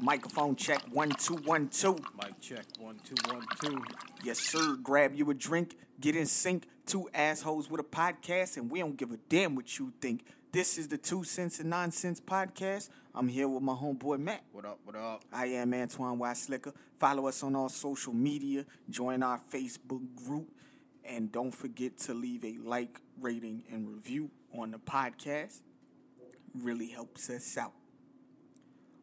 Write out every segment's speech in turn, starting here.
Microphone check one two one two. Mic check one two one two. Yes, sir. Grab you a drink, get in sync. Two assholes with a podcast, and we don't give a damn what you think. This is the Two Cents and Nonsense podcast. I'm here with my homeboy Matt. What up? What up? I am Antoine Y. Slicker. Follow us on all social media. Join our Facebook group. And don't forget to leave a like, rating, and review on the podcast. Really helps us out.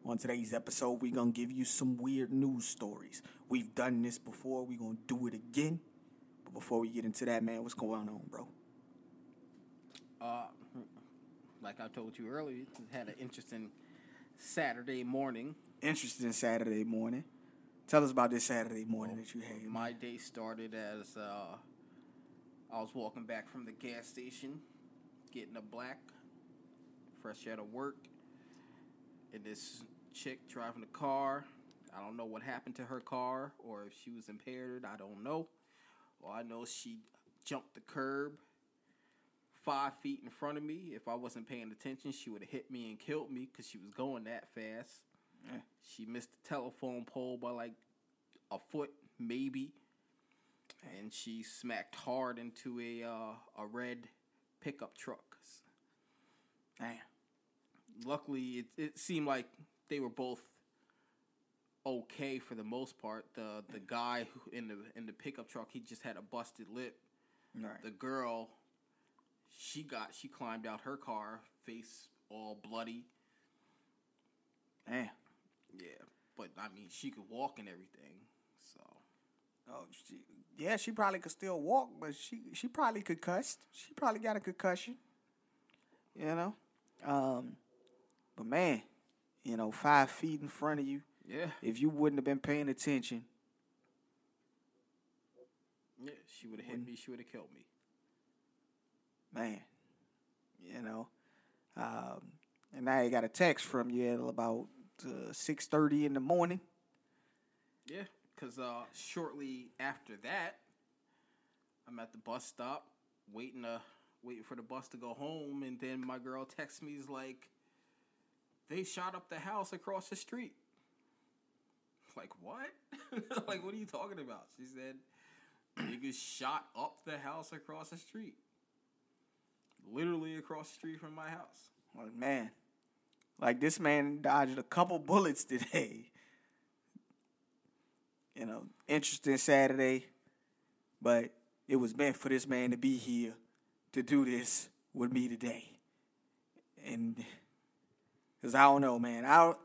On today's episode, we're going to give you some weird news stories. We've done this before. We're going to do it again. But before we get into that, man, what's going on, bro? Uh, like I told you earlier, had an interesting Saturday morning. Interesting Saturday morning. Tell us about this Saturday morning that you had. My day started as uh, I was walking back from the gas station, getting a black, fresh out of work, and this chick driving a car. I don't know what happened to her car or if she was impaired. I don't know. All I know she jumped the curb five feet in front of me. If I wasn't paying attention, she would have hit me and killed me because she was going that fast. She missed the telephone pole by like a foot, maybe, and she smacked hard into a uh, a red pickup truck. Damn. Luckily, it it seemed like they were both okay for the most part. The the guy who in the in the pickup truck, he just had a busted lip. Right. The girl, she got she climbed out her car, face all bloody. Damn. Yeah, but I mean, she could walk and everything. So Oh, she, yeah, she probably could still walk, but she she probably concussed. She probably got a concussion. You know, um, but man, you know, five feet in front of you. yeah, If you wouldn't have been paying attention, yeah, she would have hit me. She would have killed me. man, you know, um, and now I got a text from you at about uh, six thirty in the morning. Yeah, because uh, shortly after that, I'm at the bus stop waiting to waiting for the bus to go home, and then my girl texts me is like, "They shot up the house across the street." Like what? like what are you talking about? She said, "Niggas shot up the house across the street, literally across the street from my house." Like man, like this man dodged a couple bullets today. You know, interesting Saturday, but it was meant for this man to be here to do this with me today. And because I don't know, man, I don't-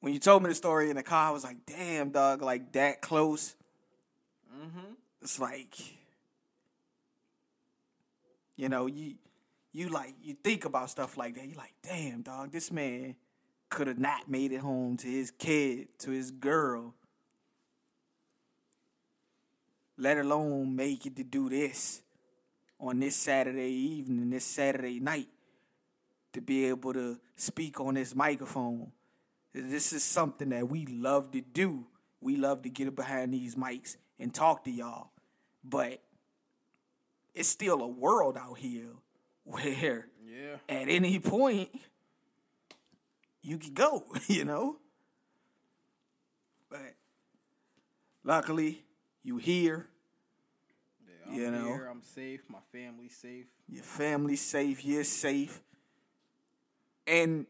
when you told me the story in the car, I was like, damn, dog, like that close. Mm-hmm. It's like, you know, you you like you think about stuff like that. You're like, damn, dog, this man could have not made it home to his kid, to his girl, let alone make it to do this on this Saturday evening, this Saturday night, to be able to speak on this microphone. This is something that we love to do. We love to get behind these mics and talk to y'all. But it's still a world out here where Yeah. at any point you can go, you know? But luckily, you here, Yeah, You know? here. I'm safe. My family's safe. your family's safe, you're safe. And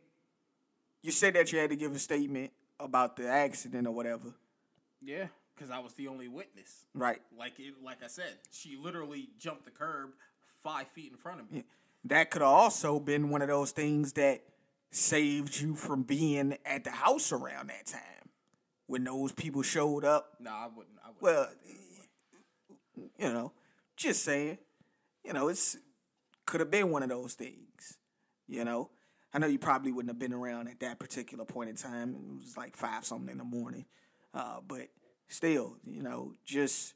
you said that you had to give a statement about the accident or whatever. Yeah, because I was the only witness. Right. Like it, like I said, she literally jumped the curb five feet in front of me. That could have also been one of those things that saved you from being at the house around that time when those people showed up. No, I wouldn't. I wouldn't. Well, you know, just saying, you know, it's could have been one of those things. You know, I know you probably wouldn't have been around at that particular point in time. It was like five something in the morning, uh, but still, you know, just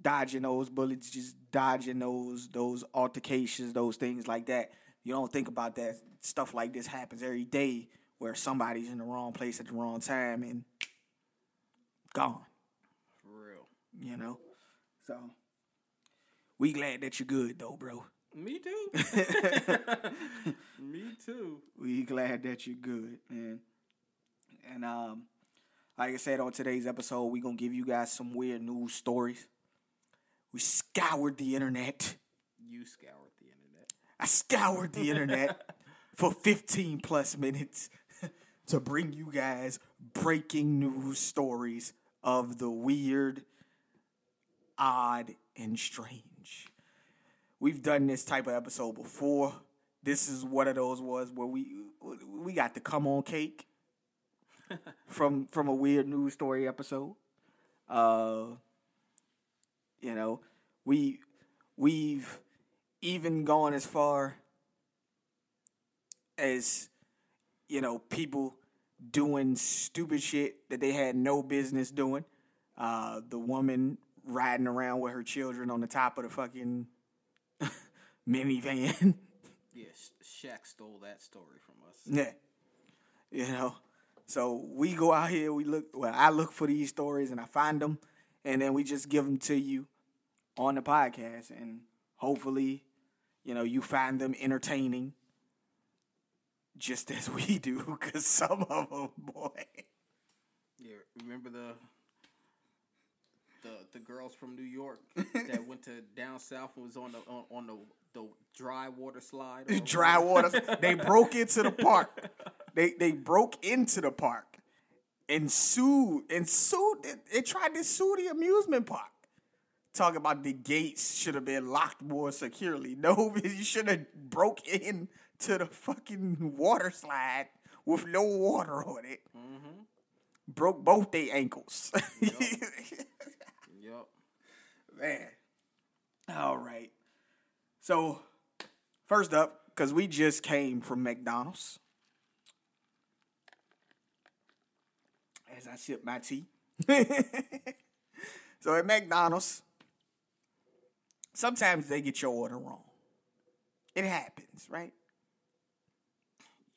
dodging those bullets, just dodging those those altercations, those things like that. You don't think about that stuff like this happens every day, where somebody's in the wrong place at the wrong time and gone For real. you know. So we glad that you're good though, bro. Me too. Me too. We glad that you're good, man. And um, like I said on today's episode, we're gonna give you guys some weird news stories. We scoured the internet. You scoured the internet. I scoured the internet for 15 plus minutes to bring you guys breaking news stories of the weird, odd, and strange. We've done this type of episode before. This is one of those was where we we got the come on cake from from a weird news story episode. Uh you know, we we've even gone as far as you know people doing stupid shit that they had no business doing. Uh, the woman riding around with her children on the top of the fucking minivan. Yeah, Sh- Shaq stole that story from us. yeah, you know. So we go out here. We look. Well, I look for these stories and I find them, and then we just give them to you on the podcast, and hopefully, you know, you find them entertaining, just as we do. Because some of them, boy. Yeah, remember the the the girls from New York that went to down south and was on the on, on the the dry water slide. dry water. They broke into the park. They they broke into the park and sued and sued. They, they tried to sue the amusement park. Talk about the gates should have been locked more securely. No, you should have broke in to the fucking water slide with no water on it. Mm-hmm. Broke both their ankles. Yep. Man. All right. So, first up, because we just came from McDonald's. As I sip my tea. so, at McDonald's, sometimes they get your order wrong. It happens, right?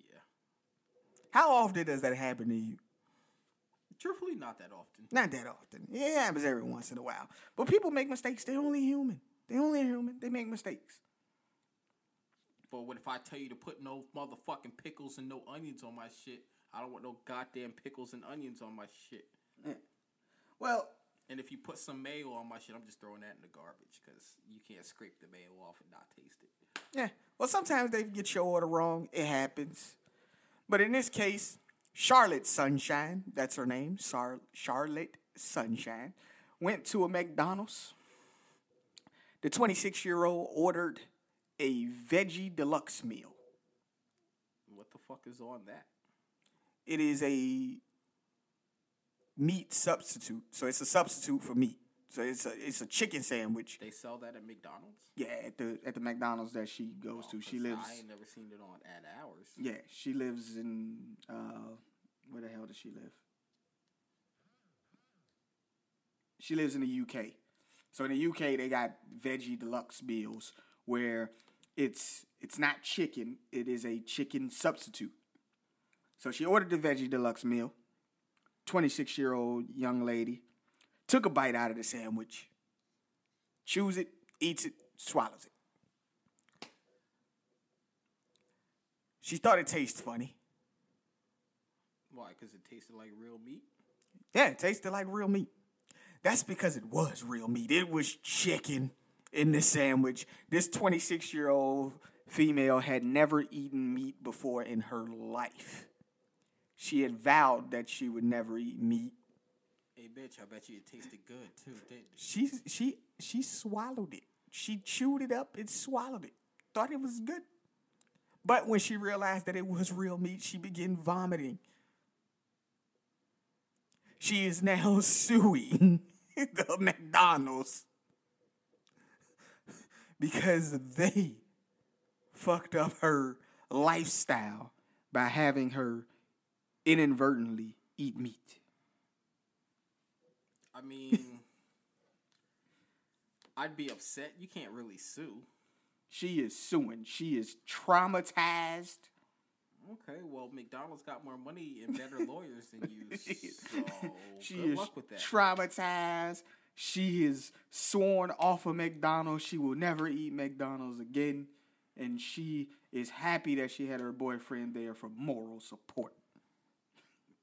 Yeah. How often does that happen to you? Truthfully, not that often. Not that often. Yeah, it happens every once in a while. But people make mistakes. They're only human. They're only human. They make mistakes. But what if I tell you to put no motherfucking pickles and no onions on my shit? I don't want no goddamn pickles and onions on my shit. Eh. Well, And if you put some mayo on my shit, I'm just throwing that in the garbage because you can't scrape the mayo off and not taste it. Yeah. Well, sometimes they get your order wrong. It happens. But in this case, Charlotte Sunshine, that's her name, Char- Charlotte Sunshine, went to a McDonald's. The 26 year old ordered a veggie deluxe meal. What the fuck is on that? It is a meat substitute. So it's a substitute for meat. So it's a it's a chicken sandwich. They sell that at McDonald's? Yeah, at the at the McDonald's that she goes to. She lives I ain't never seen it on at hours. Yeah, she lives in uh where the hell does she live? She lives in the UK. So in the UK they got veggie deluxe meals where it's it's not chicken, it is a chicken substitute. So she ordered the veggie deluxe meal. 26-year-old young lady took a bite out of the sandwich. Chews it, eats it, swallows it. She thought it tasted funny. Why? Because it tasted like real meat? Yeah, it tasted like real meat. That's because it was real meat. It was chicken in the sandwich. This 26 year old female had never eaten meat before in her life. She had vowed that she would never eat meat. Hey, bitch, I bet you it tasted good too, didn't it? She she she swallowed it. She chewed it up and swallowed it. Thought it was good. But when she realized that it was real meat, she began vomiting. She is now suing the McDonald's because they fucked up her lifestyle by having her inadvertently eat meat. I mean, I'd be upset. You can't really sue. She is suing. She is traumatized. Okay, well, McDonald's got more money and better lawyers than you, so She good is luck with that. traumatized. She is sworn off of McDonald's. She will never eat McDonald's again. And she is happy that she had her boyfriend there for moral support.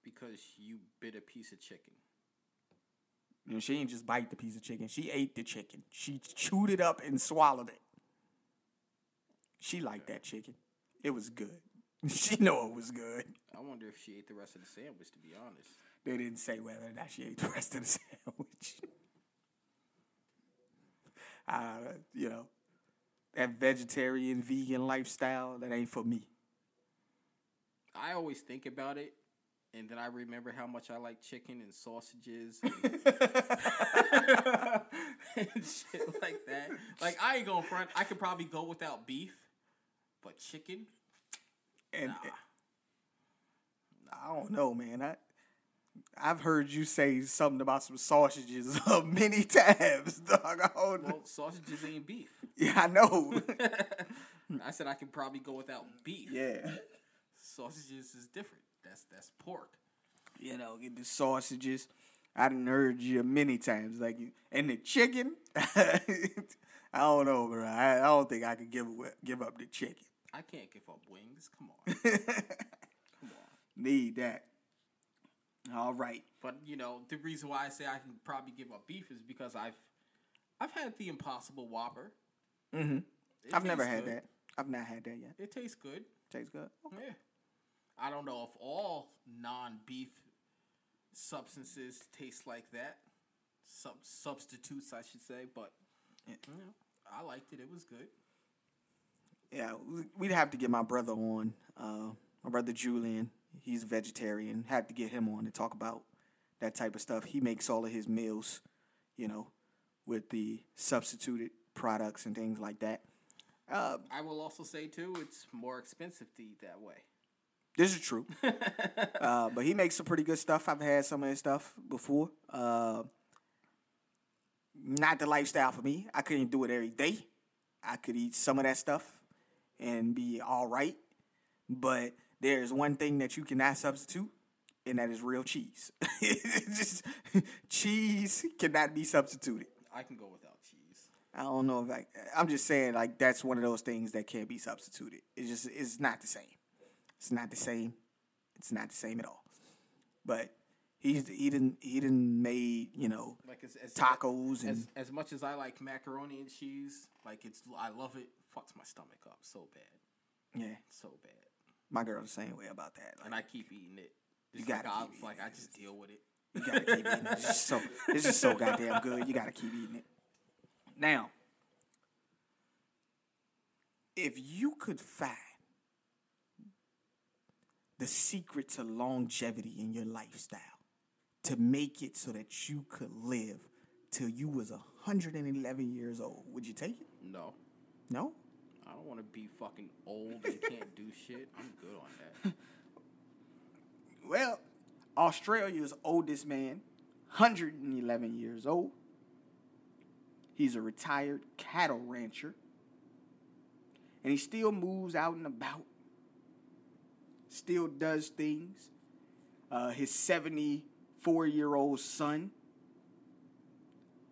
because you bit a piece of chicken. You know, she ain't just bite the piece of chicken. She ate the chicken. She chewed it up and swallowed it. She liked that chicken. It was good. She know it was good. I wonder if she ate the rest of the sandwich. To be honest, They didn't say whether or not she ate the rest of the sandwich. uh, you know, that vegetarian, vegan lifestyle, that ain't for me. I always think about it, and then I remember how much I like chicken and sausages and, and shit like that. Like I ain't going front. I could probably go without beef, but chicken. And Nah. I don't know, man. I I've heard you say something about some sausages uh, many times, dog. Well, sausages ain't beef. Yeah, I know. I said I could probably go without beef. yeah. Sausages is different. That's that's pork. You know, get the sausages. I done heard you many times, like you and the chicken. I don't know, bro. I, I don't think I could give give up the chicken. I can't give up wings. Come on. Come on. Need that. All right. But you know, the reason why I say I can probably give up beef is because I've I've had the Impossible Whopper. Mm-hmm. It I've never had good. that. I've not had that yet. It tastes good. Tastes good. Yeah. I don't know if all non-beef substances taste like that. Sub- substitutes, I should say, but you know, I liked it. It was good. Yeah, we- we'd have to get my brother on. Uh, my brother Julian, he's a vegetarian. Had to get him on to talk about that type of stuff. He makes all of his meals, you know, with the substituted products and things like that. Uh, I will also say too, it's more expensive to eat that way. this is true, uh, but he makes some pretty good stuff. I've had some of his stuff before. Uh, not the lifestyle for me. I couldn't do it every day. I could eat some of that stuff and be all right. But there's one thing that you cannot substitute, and that is real cheese. Just cheese cannot be substituted. I can go without cheese. I don't know if I. I'm just saying like that's one of those things that can't be substituted. It's just it's not the same. It's not the same. It's not the same at all. But he's he didn't he didn't made you know Like as, as tacos and as as much as I like macaroni and cheese, like it's I love it. Fucks my stomach up so bad, yeah. so bad, My girl's the same way about that. Like, and I keep eating it. You gotta like, I, keep eating like. I just deal with it. You gotta keep eating it. It's just so it's just so goddamn good. You gotta keep eating it. Now, if you could find the secret to longevity in your lifestyle to make it so that you could live till you was 111 years old, would you take it? No, No? I don't want to be fucking old and can't do shit. I'm good on that. Well, Australia's oldest man, 111 years old. He's a retired cattle rancher. And he still moves out and about, still does things. Uh, his 74 year old son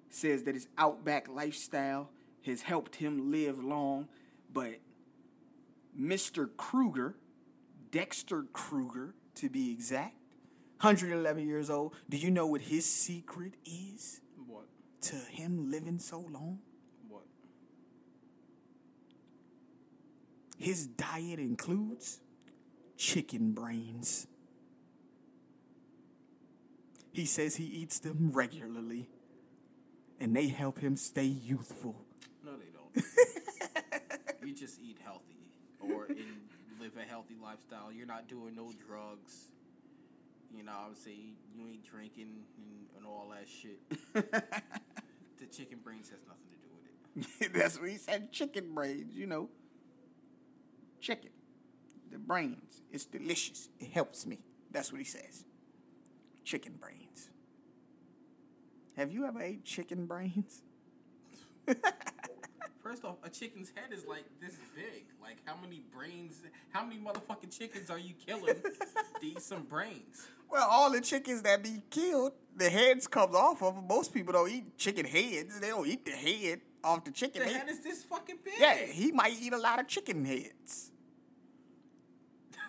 says that his outback lifestyle has helped him live long, but Mr. Kruger, Dexter Kruger to be exact, 111 years old. Do you know what his secret is What? to him living so long? What? His diet includes chicken brains. He says he eats them regularly, and they help him stay youthful. No, they don't. you just eat healthy or in, live a healthy lifestyle. You're not doing no drugs. You know, I would say you ain't drinking and, and all that shit. the chicken brains has nothing to do with it. That's what he said. Chicken brains, you know. Chicken. The brains. It's delicious. It helps me. That's what he says. Chicken brains. Have you ever ate chicken brains? First off, a chicken's head is like this big. Like how many brains? How many motherfucking chickens are you killing to eat some brains? Well, all the chickens that be killed, the heads comes off of. Them. Most people don't eat chicken heads. They don't eat the head off the chicken. The head, head is this fucking big. Yeah, he might eat a lot of chicken heads.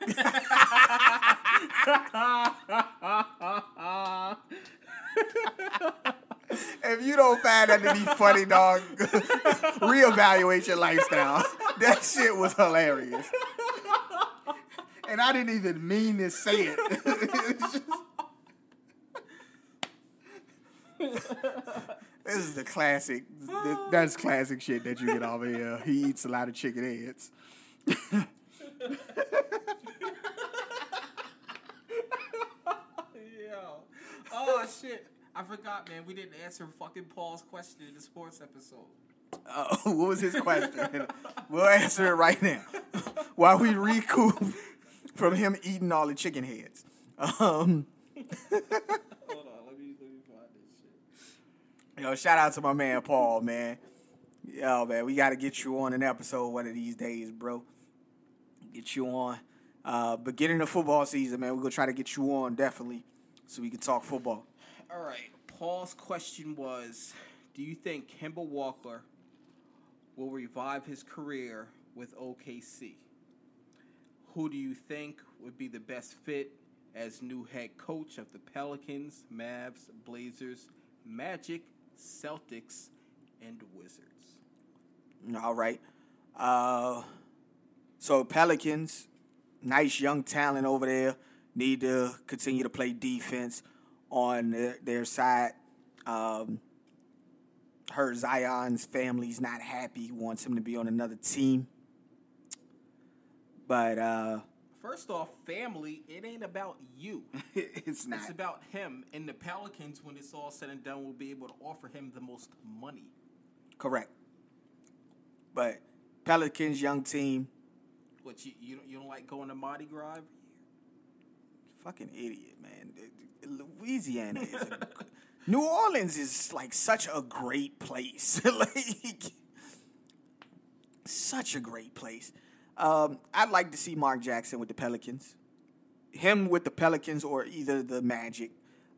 if you don't find that to be funny, dog, reevaluate your lifestyle. That shit was hilarious. And I didn't even mean to say it. This is the classic. That's classic shit that you get of here. He eats a lot of chicken heads. Yo. Oh shit. I forgot, man. We didn't answer fucking Paul's question in the sports episode. Uh, what was his question? we'll answer it right now. While we recoup from him eating all the chicken heads. Um, Hold on, let me let me find this shit. yo, shout out to my man Paul, man. Yo, man, we got to get you on an episode one of these days, bro. Get you on. Uh, beginning of football season, man. We're going to try to get you on, definitely, so we can talk football. All right. Paul's question was Do you think Kemba Walker will revive his career with OKC? Who do you think would be the best fit as new head coach of the Pelicans, Mavs, Blazers, Magic, Celtics, and Wizards? All right. Uh, so Pelicans, nice young talent over there. Need to continue to play defense on their, their side. Um, heard Zion's family's not happy. Wants him to be on another team. But uh, First off, family, it ain't about you. it's not. It's about him. And the Pelicans, when it's all said and done, will be able to offer him the most money. Correct. But Pelicans, young team, What you you don't, you don't like going to Mardi Gras? Fucking idiot, man. Louisiana is a, New Orleans is like such a great place. like such a great place. Um, I'd like to see Mark Jackson with the Pelicans. Him with the Pelicans or either the Magic.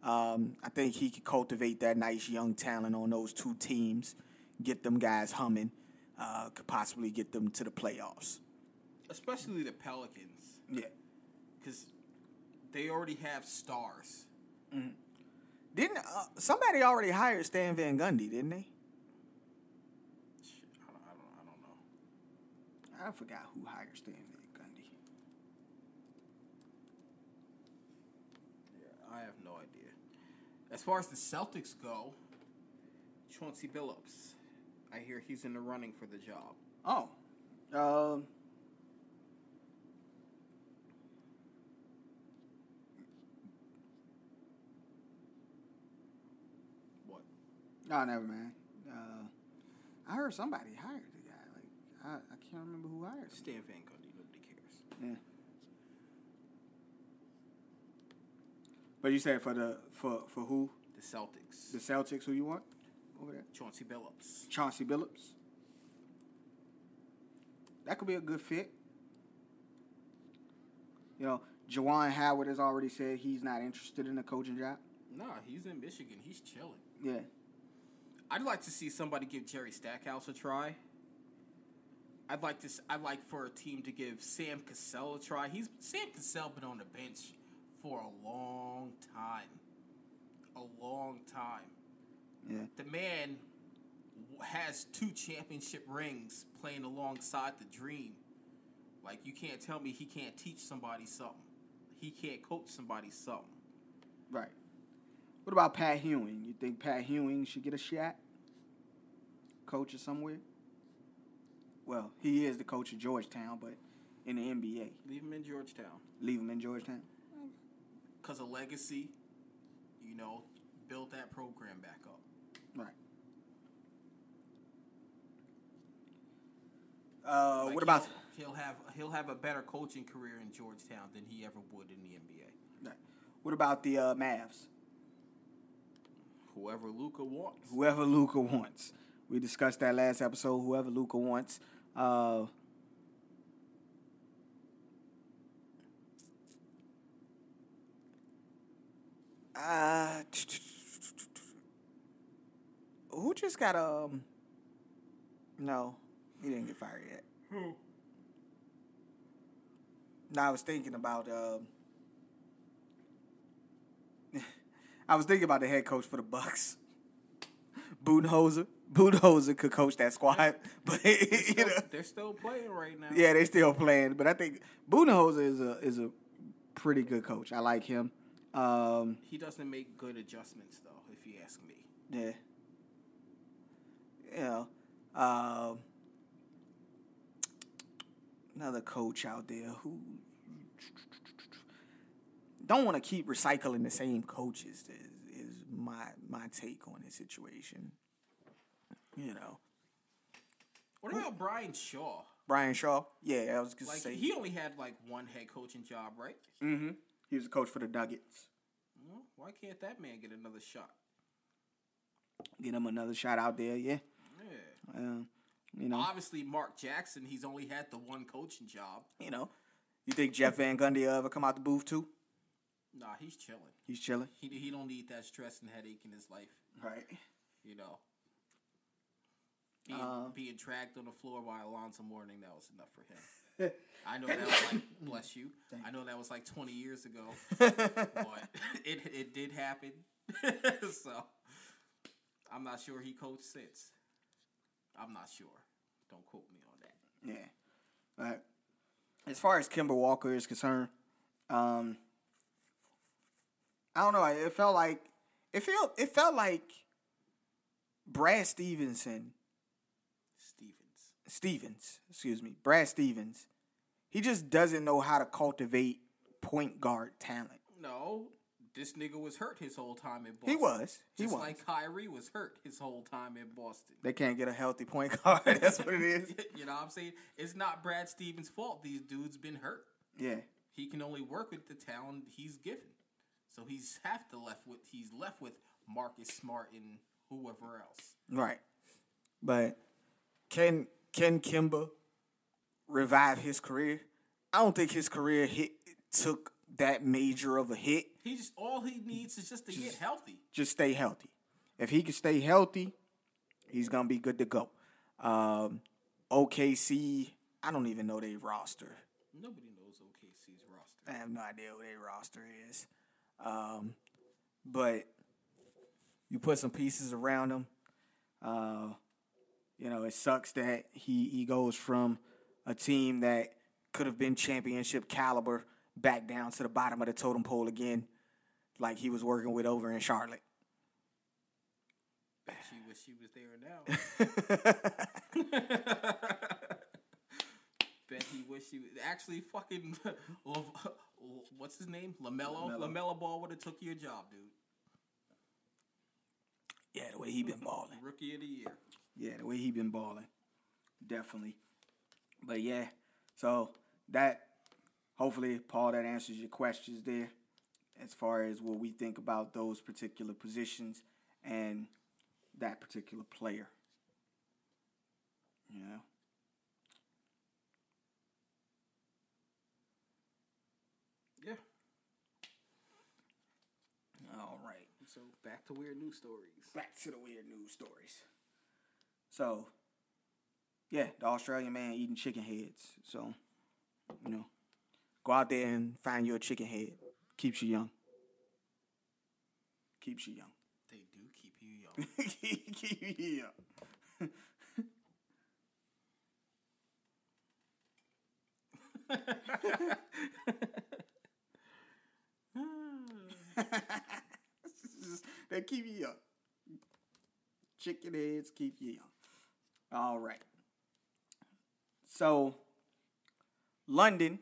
Um, I think he could cultivate that nice young talent on those two teams, get them guys humming, uh, could possibly get them to the playoffs. Especially the Pelicans, Yeah. because they already have stars. Didn't uh, somebody already hired Stan Van Gundy? Didn't they? I don't, I don't, I don't know. I forgot who hired Stan Van Gundy. Yeah, I have no idea. As far as the Celtics go, Chauncey Billups. I hear he's in the running for the job. Oh, um, no, never mind. Uh, I heard somebody hired the guy. Like I, I can't remember who hired him. Stan Van Gundy. Nobody cares. Yeah. But you said for the for for who? The Celtics. The Celtics. Who you want over there? Chauncey Billups. Chauncey Billups. That could be a good fit. You know, Juwan Howard has already said he's not interested in the coaching job. Nah, he's in Michigan. He's chilling. Yeah. I'd like to see somebody give Jerry Stackhouse a try. I'd like to. I'd like for a team to give Sam Cassell a try. He's Sam Cassell been on the bench for a long time, a long time. Yeah. The man has two championship rings playing alongside the Dream. Like you can't tell me he can't teach somebody something. He can't coach somebody something. Right. What about Pat Ewing? You think Pat Ewing should get a shot? Coach or somewhere? Well, he is the coach of Georgetown, but in the NBA. Leave him in Georgetown. Leave him in Georgetown. Cause of legacy, you know, build that program back up. Right. Uh, Like, what about he'll, he'll have he'll have a better coaching career in Georgetown than he ever would in the NBA. right. what about the uh, Mavs? Whoever Luka wants. Whoever Luka wants. We discussed that last episode. Whoever Luka wants. Uh, uh, who just got um? No, he didn't get fired yet. Who? No, I was thinking about um. I was thinking about the head coach for the Bucks. Budenholzer. Budenholzer could coach that squad, but you know, They're still playing right now. yeah, they're still playing. But I think Budenholzer is a is a pretty good coach. I like him. Um, He doesn't make good adjustments though, if you ask me. yeah, know, um, another coach out there who don't want to keep recycling the same coaches. Is, is my my take on this situation. You know, What about Brian Shaw? Brian Shaw. Yeah, I was gonna Like say he only had like one head coaching job, right? Mm-hmm. He was a coach for the Nuggets. Well, why can't that man get another shot? Get him another shot out there. Yeah. Yeah. Um, you know. Obviously, Mark Jackson, he's only had the one coaching job. You know. You think Jeff Van Gundy ever come out the booth too? Nah, he's chilling. He's chilling. He he don't need that stress and headache in his life. Right. You know. Being, Uh, being dragged on the floor by Alonzo Mourning, that was enough for him. I know that was like, bless you. I know that was like 20 years ago, but it it did happen. so I'm not sure he coached since. I'm not sure. Don't quote me on that. Yeah. Right. As far as Kemba Walker is concerned, um, I don't know. It felt like it felt it felt like Brad Stevenson Stevens. Stevens, excuse me, Brad Stevens. He just doesn't know how to cultivate point guard talent. No, this nigga was hurt his whole time in Boston. He was. He Just was. like Kyrie was hurt his whole time in Boston. They can't get a healthy point guard. That's what it is. you know what I'm saying? It's not Brad Stevens' fault. These dudes been hurt. Yeah. He can only work with the talent he's given. So he's have to left with he's left with Marcus Smart and whoever else. Right. But can can Kemba revive his career? I don't think his career hit took that major of a hit. He just all he needs is just to get healthy. Just stay healthy. If he can stay healthy, he's gonna be good to go. Um, OKC, I don't even know their roster. Nobody knows OKC's roster. I have no idea what their roster is. Um, but you put some pieces around him. Uh, you know, it sucks that he, he goes from a team that could have been championship caliber back down to the bottom of the totem pole again, like he was working with over in Charlotte. Bet she wish she was there now. Bet he wish he was actually fucking what's his name? Lamelo. LaMelo. Lamelo Ball would have took your job, dude. yeah, the way he been balling. Rookie of the year. Yeah, the way he been balling, definitely. But yeah, so that hopefully, Paul, that answers your questions there, as far as what we think about those particular positions and that particular player. You know. Yeah. All right. So back to weird news stories. Back to the weird news stories. So, yeah, the Australian man eating chicken heads. So, you know, go out there and find your chicken head. Keeps you young. Keeps you young. They do keep you young. Keep you young. they keep you young. Chicken heads keep you young. All right. So, London,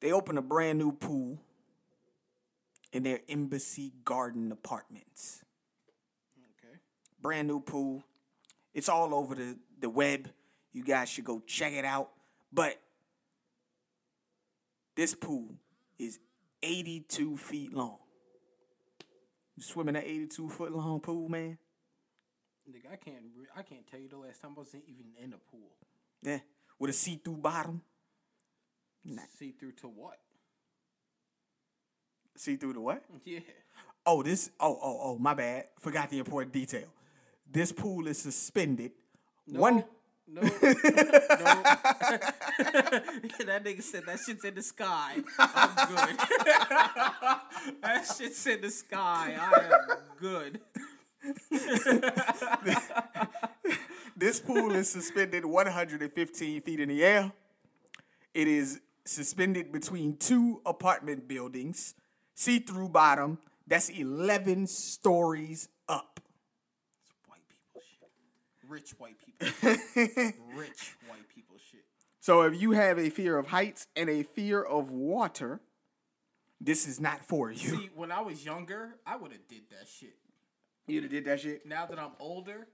they opened a brand new pool in their Embassy Garden Apartments. okay. Brand new pool. It's all over the, the web. You guys should go check it out. But this pool is 82 feet long. You swim in an 82 foot long pool, man? Nigga, I can't. re- I can't tell you the last time I was even in a pool. Yeah. With a see through bottom. Nah. See through to what? See through to what? Yeah. Oh, this. Oh, oh, oh, my bad. Forgot the important detail. This pool is suspended. No, One. No. no. that nigga said that shit's in the sky. I'm good. that shit's in the sky. I am good. This pool is suspended 115 feet in the air. It is suspended between two apartment buildings, see through bottom. That's 11 stories up. White people shit. Rich white people. Rich white people shit. So if you have a fear of heights and a fear of water, this is not for you. See, when I was younger, I would have did that shit. You'd have did that shit? Now that I'm older,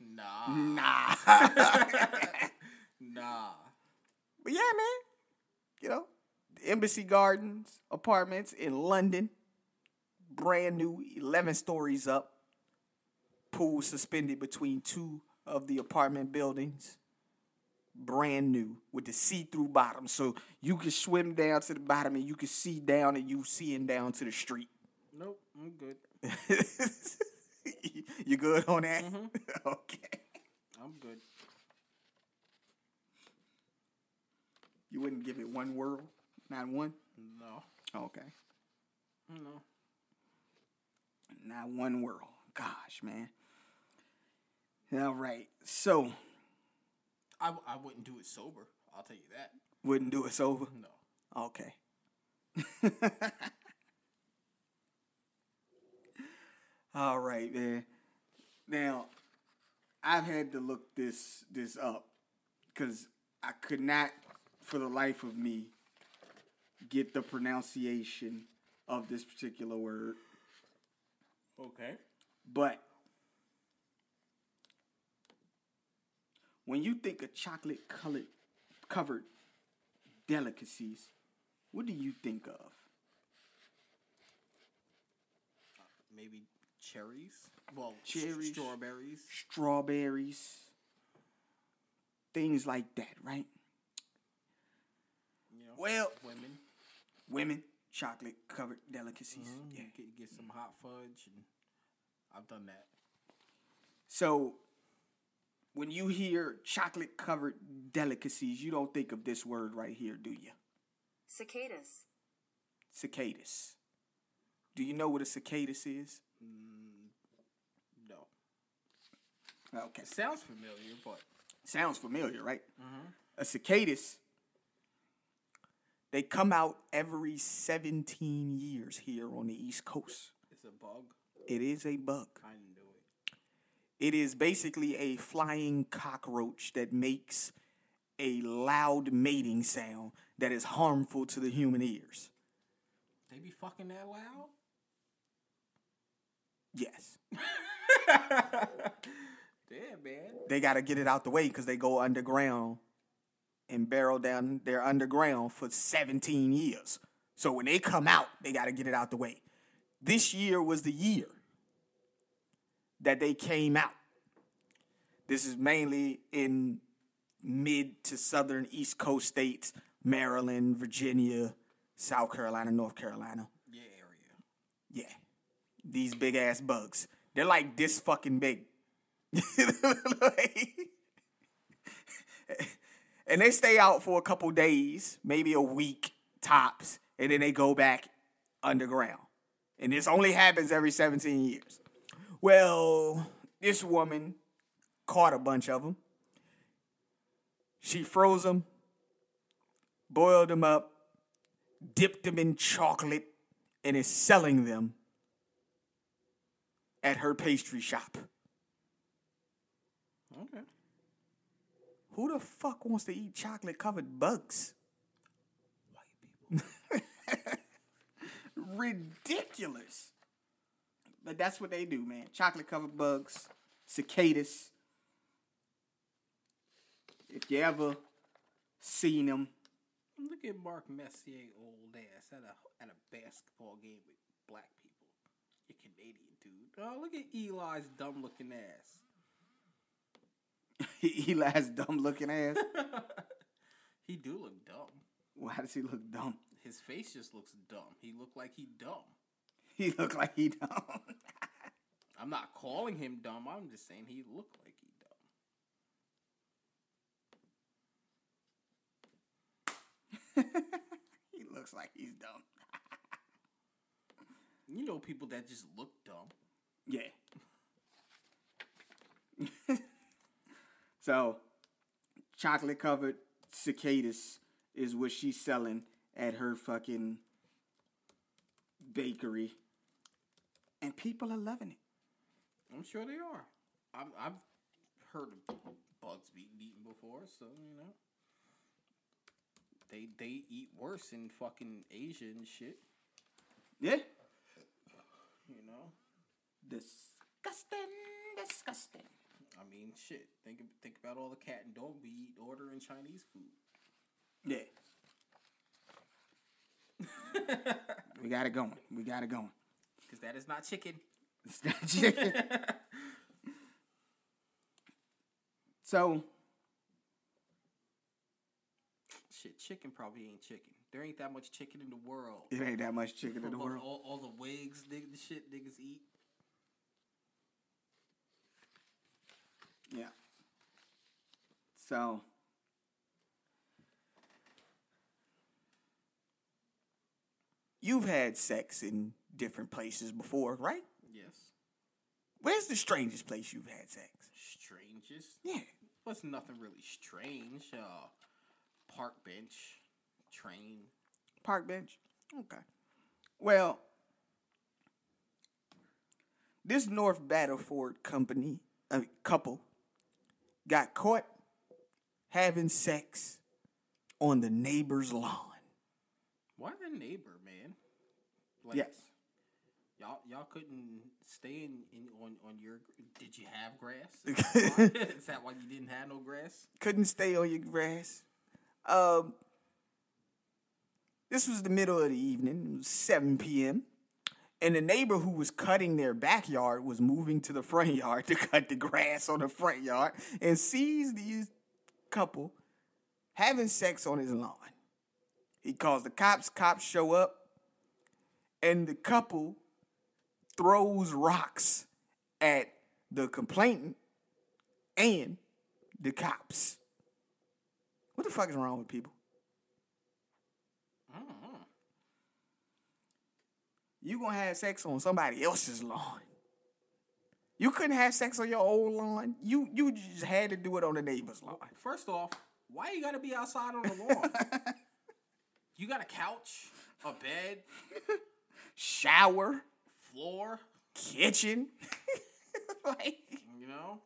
nah, Nah. nah. But yeah, man. You know, the Embassy Gardens apartments in London, brand new, 11 stories up. Pool suspended between two of the apartment buildings. Brand new with the see through bottom. So you can swim down to the bottom and you can see down and you seeing down to the street. Nope, I'm good. you good on that? Mm-hmm. okay. I'm good. You wouldn't give it one whirl? Not one? No, Okay. no. Not one whirl. Gosh, man. All right. So, I, I wouldn't do it sober. I'll tell you that. wouldn't do it sober? No. Okay. All right, man. Now, I've had to look this this up because I could not, for the life of me, get the pronunciation of this particular word. Okay. But when you think of chocolate colored covered delicacies, what do you think of? Uh, maybe cherries. Well, Cherries. strawberries. Strawberries, things like that, right? You know, Well, women. women, chocolate covered delicacies. Mm-hmm. Yeah. Get, get some hot fudge, and I've done that. So when you hear chocolate covered delicacies, you don't think of this word right here, do you? Cicadas. Cicadas. Do you know what a cicadas is? Mm, no. Okay. It sounds familiar, but Sounds familiar, right? A cicadas, they come out every 17 years here on the East Coast. it's a bug. It is a bug. I didn't do it. Is basically a flying cockroach that makes a loud mating sound that is harmful to the human ears. They be fucking that loud? Yes. Damn, man. They got to get it out the way because they go underground and barrel down there underground for 17 years. So when they come out, they got to get it out the way. This year was the year that they came out. This is mainly in mid to southern East Coast states Maryland, Virginia, South Carolina, North Carolina. Yeah, area. Yeah. These big ass bugs. They're like this fucking big. Like- and they stay out for a couple days, maybe a week tops, and then they go back underground. And this only happens every 17 years. Well, this woman caught a bunch of them. She froze them, boiled them up, dipped them in chocolate, and is selling them at her pastry shop. Okay. Who the fuck wants to eat chocolate covered bugs? White people. Ridiculous. But that's what they do, man. Chocolate covered bugs, cicadas. If you ever seen them, Look at Mark Messier old ass at a at a basketball game with black people. You Canadian dude. Oh, look at Eli's dumb looking ass. Eli's dumb looking ass. He do look dumb. Why does he look dumb? His face just looks dumb. He look like he dumb. He look like he dumb. I'm not calling him dumb. I'm just saying he looked like he dumb. he looks like he's dumb. You know people that just look dumb. Yeah. so, chocolate covered cicadas is what she's selling at her fucking bakery. And people are loving it. I'm sure they are. I've, I've heard of bugs being eaten before, so you know. They they eat worse in fucking Asia and shit. Yeah. You know. Disgusting, disgusting. I mean, shit. Think think about all the cat and dog we eat ordering Chinese food. Yeah. We got it going. We got it going. Because that is not chicken. It's not chicken. so, Shit, chicken probably ain't chicken. There ain't that much chicken in the world. it ain't that much chicken in the All- world. All, all the wigs, nigga, the shit niggas eat. Yeah. So, You've had sex in different places before, right? Yes. Where's the strangest place you've had sex? Strangest. Yeah. Was nothing really strange. Uh, park bench, train. Park bench. Okay. well, This North Battleford company, a couple, got caught having sex on the neighbor's lawn. Why the neighbor, man? Like, yes. Y'all, y'all couldn't stay in, in on on your. Did you have grass? Is that, why, is that why you didn't have no grass? Couldn't stay on your grass. Um, this was the middle of the evening, it was 7 p.m. And the neighbor who was cutting their backyard was moving to the front yard to cut the grass on the front yard and sees these couple having sex on his lawn. He calls the cops, cops show up, and the couple throws rocks at the complainant and the cops. What the fuck is wrong with people? Mm-hmm. You gonna have sex on somebody else's lawn. You couldn't have sex on your own lawn. You you just had to do it on the neighbor's lawn. First off, why you gotta be outside on the lawn? you got a couch, a bed, Shower, floor. kitchen. like, You know.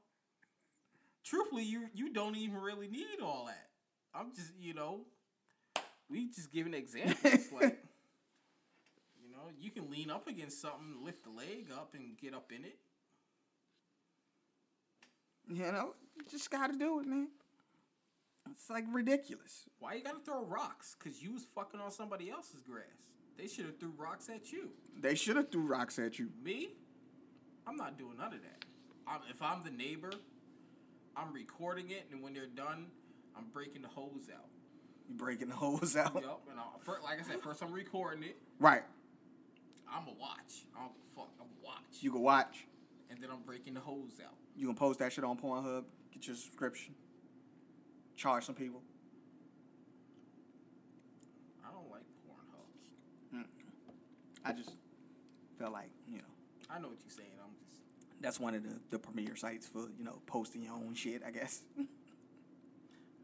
Truthfully, you you don't even really need all that. I'm just you know, we just giving examples like. You know, you can lean up against something, lift the leg up, and get up in it. You know, you just got to do it, man. It's like ridiculous. Why you gotta throw rocks? Cause you was fucking on somebody else's grass. They should have threw rocks at you. They should have threw rocks at you. Me? I'm not doing none of that. I'm, if I'm the neighbor, I'm recording it, and when they're done, I'm breaking the hose out. You breaking the hose out. Yup, and I'll, fir- like I said, first I'm recording it. Right. I'm a watch. I don't give a fuck. I'm a watch. You can watch. and then I'm breaking the hose out. You can post that shit on Pornhub. Get your subscription. Charge some people. I don't like Pornhub. Mm. I just felt like, you know, I know what you're saying. I'm just that's one of the, the premier sites for, you know, posting your own shit, I guess.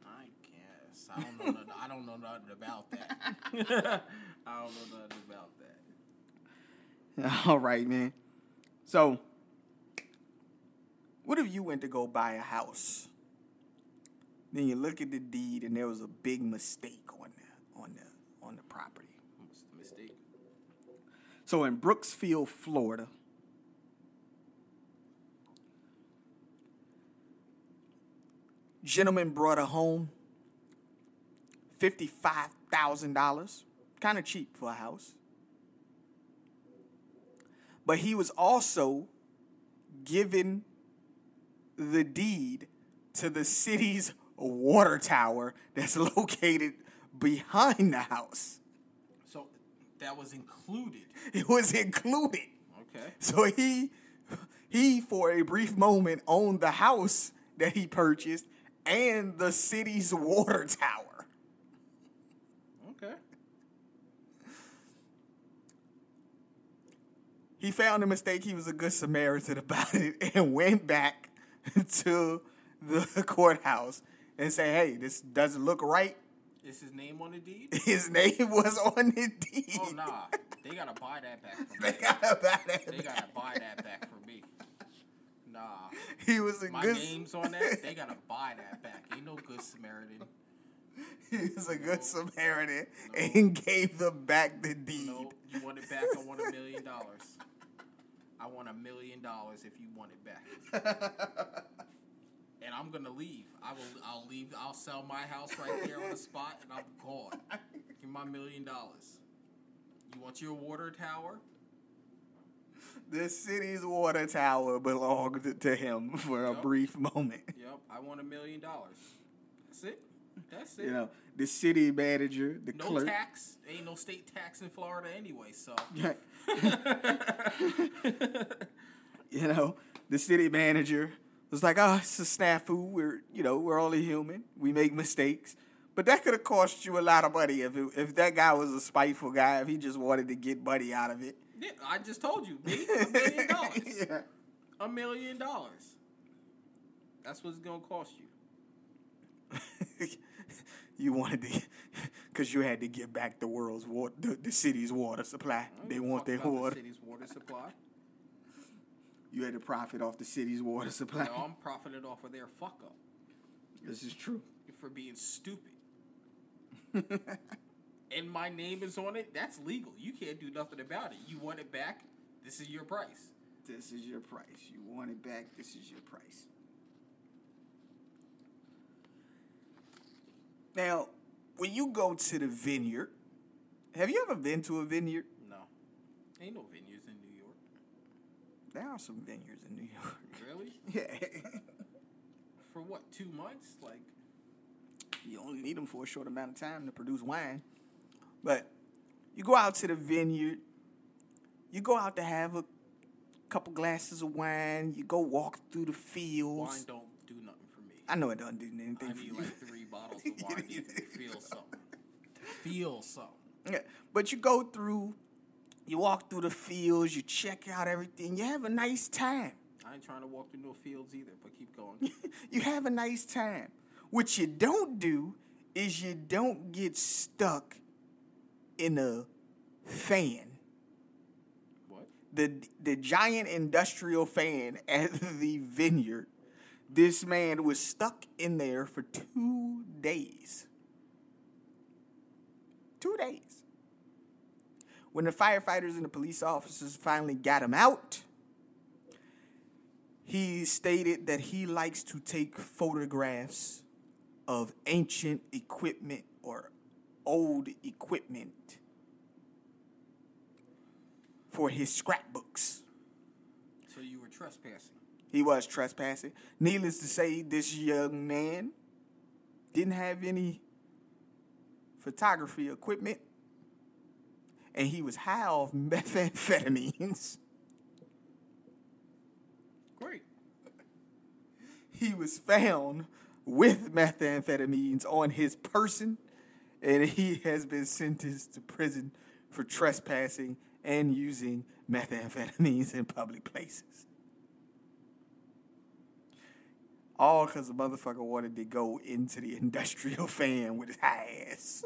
I guess. I don't know nothing, I don't know nothing about that. I don't know nothing about that. All right, man. So, what if you went to go buy a house? Then you look at the deed and there was a big mistake on the on the on the property. What's the mistake? So in Brooksville, Florida, gentleman brought her home. Fifty-five thousand dollars, kind of cheap for a house. But he was also given the deed to the city's water tower that's located behind the house. So that was included. It was included. Okay. So he he for a brief moment owned the house that he purchased and the city's water tower. Okay. he found a mistake. He was a good Samaritan about it and went back to the courthouse and say, "Hey, this doesn't look right." Is his name on the deed? His name was on the deed. Oh nah, they gotta buy that back from They me. gotta buy that They gotta buy that back from me. Nah, He was a my good. name's on that. They gotta buy that back. Ain't no good Samaritan. he was a good Samaritan and gave them back the deed. No, you want it back? I want a million dollars. I want a million dollars if you want it back. And I'm gonna leave. I will. I'll leave. I'll sell my house right there on the spot, and I'm gone. Give me my million dollars. You want your water tower? The city's water tower belonged to him for a brief moment. Yep. I want a million dollars. That's it. That's it. You know, the city manager, the no clerk. tax. Ain't no state tax in Florida anyway. So. you know, the city manager was like, "Oh, it's a snafu. We're, you know, we're only human. We make mistakes." But that could have cost you a lot of money if it, if that guy was a spiteful guy. If he just wanted to get money out of it. Yeah, I just told you, a million dollars. yeah. A million dollars. That's what it's gonna cost you. you wanted to, because you had to give back the world's water, the, the city's water supply. They want their water. The city's water supply. You had to profit off the city's water supply. No, I'm profiting off of their fuck up This is true. for being stupid. and my name is on it. That's legal. You can't do nothing about it. You want it back? This is your price. This is your price. You want it back. This is your price. Now, when you go to the vineyard, have you ever been to a vineyard? No, ain't no vineyards in New York. There are some vineyards in New York. Really? Yeah. For what? Two months? Like, you only need them for a short amount of time to produce wine. But you go out to the vineyard, you go out to have a couple glasses of wine, you go walk through the fields. wine don't do nothing for me. I know it doesn't do anything I for need you. like three bottles of wine to feel something. To feel something. Yeah, but you go through, you walk through the fields, you check out everything, you have a nice time. I ain't trying to walk through no fields either, but keep going. you have a nice time. What you don't do is you don't get stuck in a fan. what? The the giant industrial fan at the vineyard. This man was stuck in there for two days. Two days. When the firefighters and the police officers finally got him out, he stated that he likes to take photographs of ancient equipment or old equipment for his scrapbooks. So you were trespassing. He was trespassing. Needless to say, this young man didn't have any photography equipment, and he was high off methamphetamines. Great. He was found with methamphetamines on his person, and he has been sentenced to prison for trespassing and using methamphetamines in public places. All because the motherfucker wanted to go into the industrial fan with his high ass.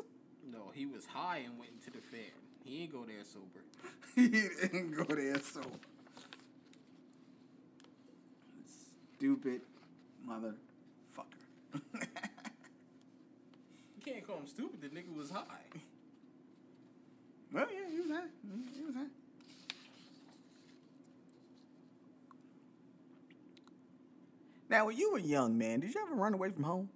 No, he was high and went into the fan. He ain't go there sober. he didn't go there sober. Stupid motherfucker. You can't call him stupid. The nigga was high. Well, yeah, he was high. He was high. Now, when you were young, man, did you ever run away from home?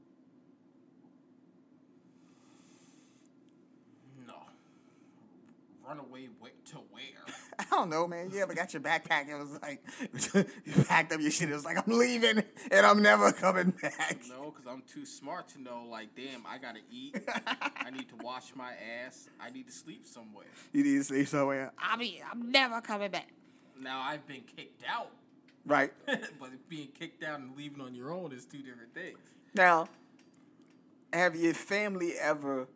No. Run away wi- to where? I don't know, man. You ever got your backpack? It was like you packed up your shit. It was like I'm leaving and I'm never coming back. No, because I'm too smart to know, like, damn, I gotta eat. I need to wash my ass. I need to sleep somewhere. You need to sleep somewhere, I mean, I'm never coming back. Now, I've been kicked out. right? but being kicked out and leaving on your own is two different things. Now, have your family ever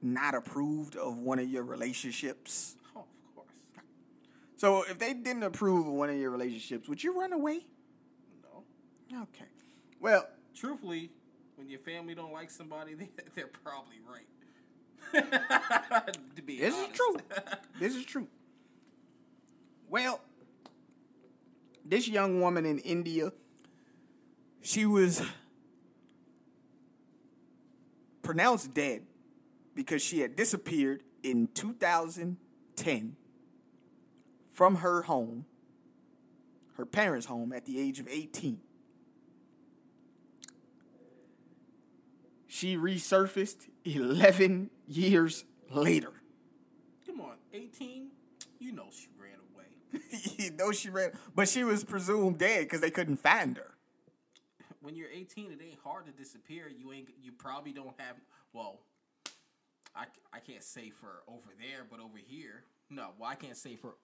not approved of one of your relationships? So if they didn't approve of one of your relationships, would you run away? No. Okay. Well, Truthfully, when your family don't like somebody, they, they're probably right. to be this is true. this is true. Well, this young woman in India, she was pronounced dead because she had disappeared in 2010 from her home, her parents' home, at the age of 18. She resurfaced 11 years later. Come on, 18? You know she ran away. you know she ran, but she was presumed dead because they couldn't find her. When you're 18, it ain't hard to disappear. You ain't. You probably don't have. Well, I, I can't say for over there, but over here, no. Well, I can't say for.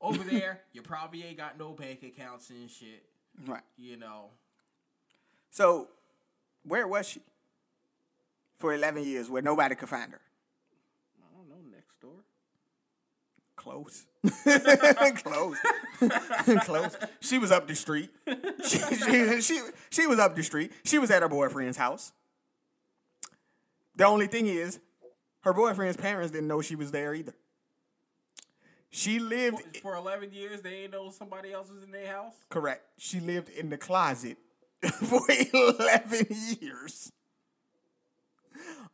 Over there, you probably ain't got no bank accounts and shit. Right. You know, So, where was she for 11 years where nobody could find her? I don't know, next door. Close. Close. Close. She was up the street. She, she, she, she was up the street. She was at her boyfriend's house. The only thing is, her boyfriend's parents didn't know she was there either. She lived For 11 years, they ain't know somebody else was in their house. Correct. She lived in the closet for 11 years.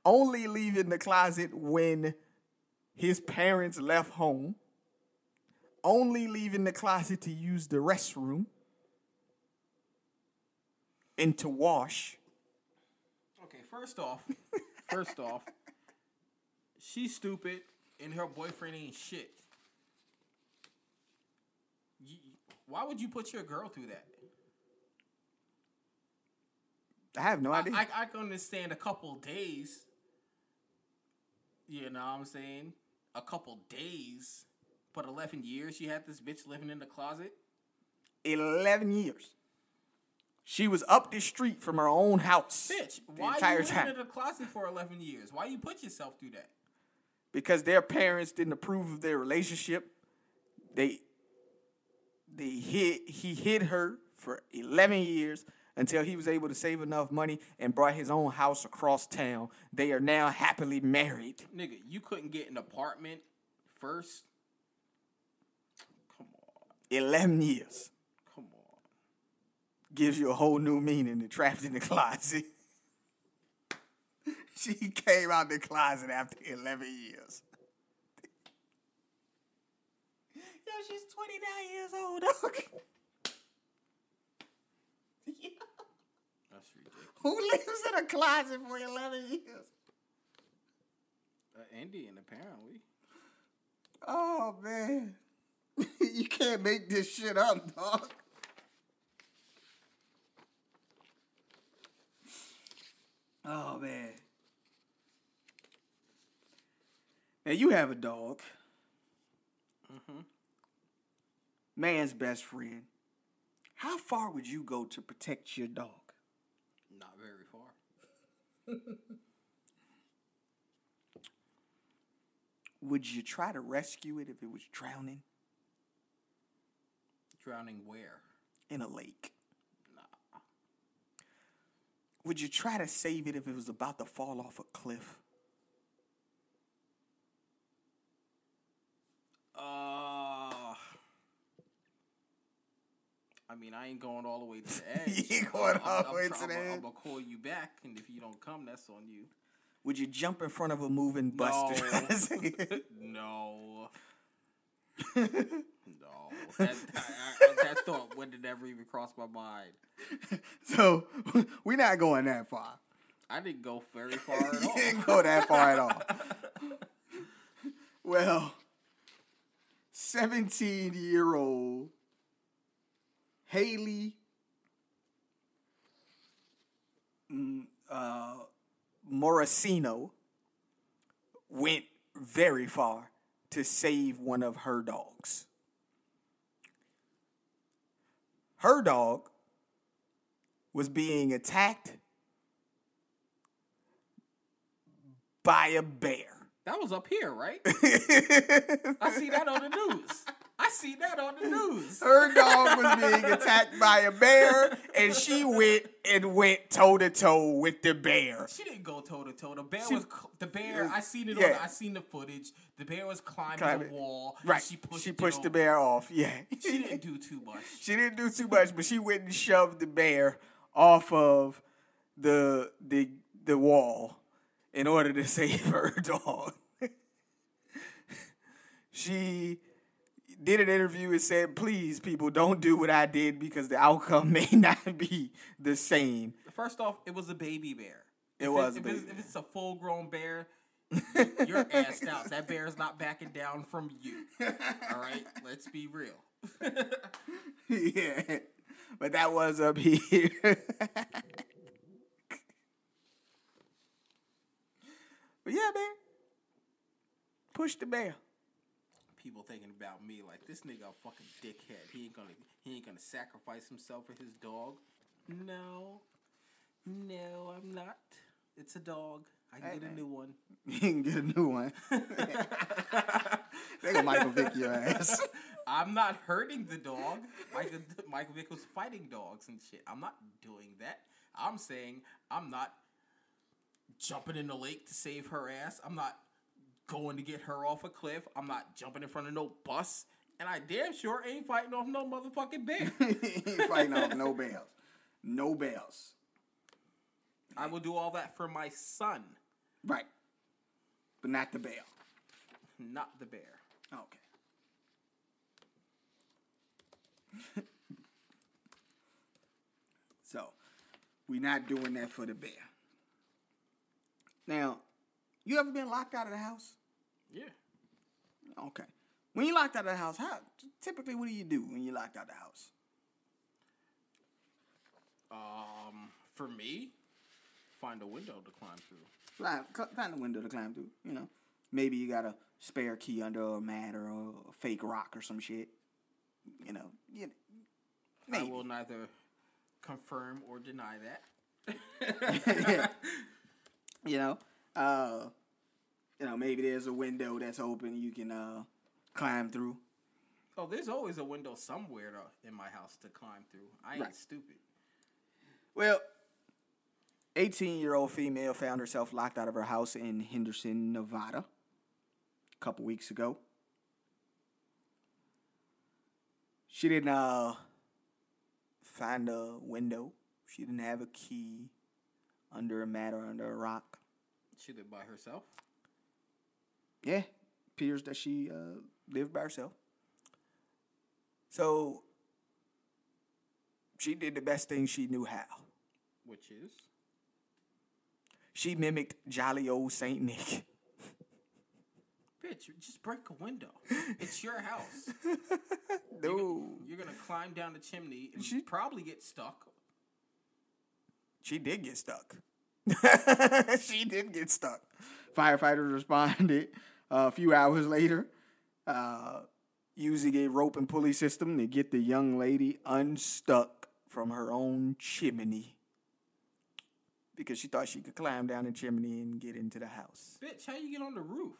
Only leaving the closet when his parents left home. Only leaving the closet to use the restroom and to wash. Okay, first off, first off, she's stupid and her boyfriend ain't shit. You, why would you put your girl through that? I have no I, idea. I, I can understand a couple days. You know what I'm saying? A couple days. But 11 years you had this bitch living in the closet? 11 years. She was up the street from her own house. Bitch, the why you entire living time. in the closet for 11 years? Why you put yourself through that? because their parents didn't approve of their relationship. They they hid he hid her for 11 years until he was able to save enough money and brought his own house across town. They are now happily married. Nigga, you couldn't get an apartment first? Come on. 11 years Come on. gives you a whole new meaning to trapped in the closet. she came out the closet after 11 years. She's 29 years old, dog. That's ridiculous. Who lives in a closet for 11 years? Uh, Indian, apparently. Oh, man. you can't make this shit up, dog. Oh, man. Now, you have a dog. Man's best friend. How far would you go to protect your dog? Not very far. Would you try to rescue it if it was drowning Drowning where? in a lake? Nah. Would you try to save it if it was about to fall off a cliff? Uh, I mean, I ain't going all the way to the edge. You ain't going I'm- all the I'm way try- to the I'm, edge? I'm gonna call you back, and if you don't come, that's on you. Would you jump in front of a moving bus to try to save it? no. no. That, I, that thought would have never even crossed my mind. So we're not going that far. I didn't go very far at You all. didn't go that far at all. Well, 17 year old Haley mm, uh, Morosino went very far to save one of her dogs. Her dog was being attacked by a bear. That was up here, right? I see that on the news. I see that on the news. Her dog was being attacked by a bear, and she went and went toe to toe with the bear. She didn't go toe to toe. The bear She- was the bear. I seen it. Yeah. On, I seen the footage. The bear was climbing Climbing. the wall. Right. She pushed. She pushed, pushed, the bear off. Yeah. She didn't do too much. She didn't do too much, but she went and shoved the bear off of the the the wall in order to save her dog. she did an interview and said, "Please, people, don't do what I did because the outcome may not be the same." First off, it was a baby bear. It If was a if, it's, if it's a full grown bear, you're assed out. That bear is not backing down from you. All right, let's be real. yeah, but that was up here. but yeah, man, push the bear. People thinking about me like this nigga a fucking dickhead. He ain't gonna he ain't gonna sacrifice himself for his dog. No, no, I'm not. It's a dog. I can Hey, get a man. new one. You can get a new one. they gonna Michael Vick your ass. I'm not hurting the dog. Michael Michael Vick was fighting dogs and shit. I'm not doing that. I'm saying I'm not jumping in the lake to save her ass. I'm not going to get her off a cliff. I'm not jumping in front of no bus. And I damn sure ain't fighting off no motherfucking bear. ain't fighting off no bells. No bells. I will do all that for my son, Right. But not the bear. not the bear. Okay. so, we're not doing that for the bear. Now, you ever been locked out of the house? Yeah. Okay. When you locked out of the house, how typically what do you do when you locked out of the house? Um, for me, find a window to climb through. Find a window to climb through. You know, maybe you got a spare key under a mat or a fake rock or some shit. You know, you. I will neither confirm or deny that. you know, uh, you know, maybe there's a window that's open you can uh, climb through. Oh, there's always a window somewhere to, in my house to climb through. I ain't Right. stupid. Well, 18 year old female found herself locked out of her house in Henderson, Nevada, a couple weeks ago. She didn't uh, find a window. She didn't have a key under a mat or under a rock. She lived by herself. Yeah, appears that she uh, lived by herself. So she did the best thing she knew how. Which is She mimicked jolly old Saint Nick. bitch, just break a window. It's your house. No, You're gonna climb down the chimney and She- probably get stuck. she did get stuck. she did get stuck. Firefighters responded a few hours later, uh, using a rope and pulley system to get the young lady unstuck from her own chimney because she thought she could climb down the chimney and get into the house. Bitch, how you get on the roof?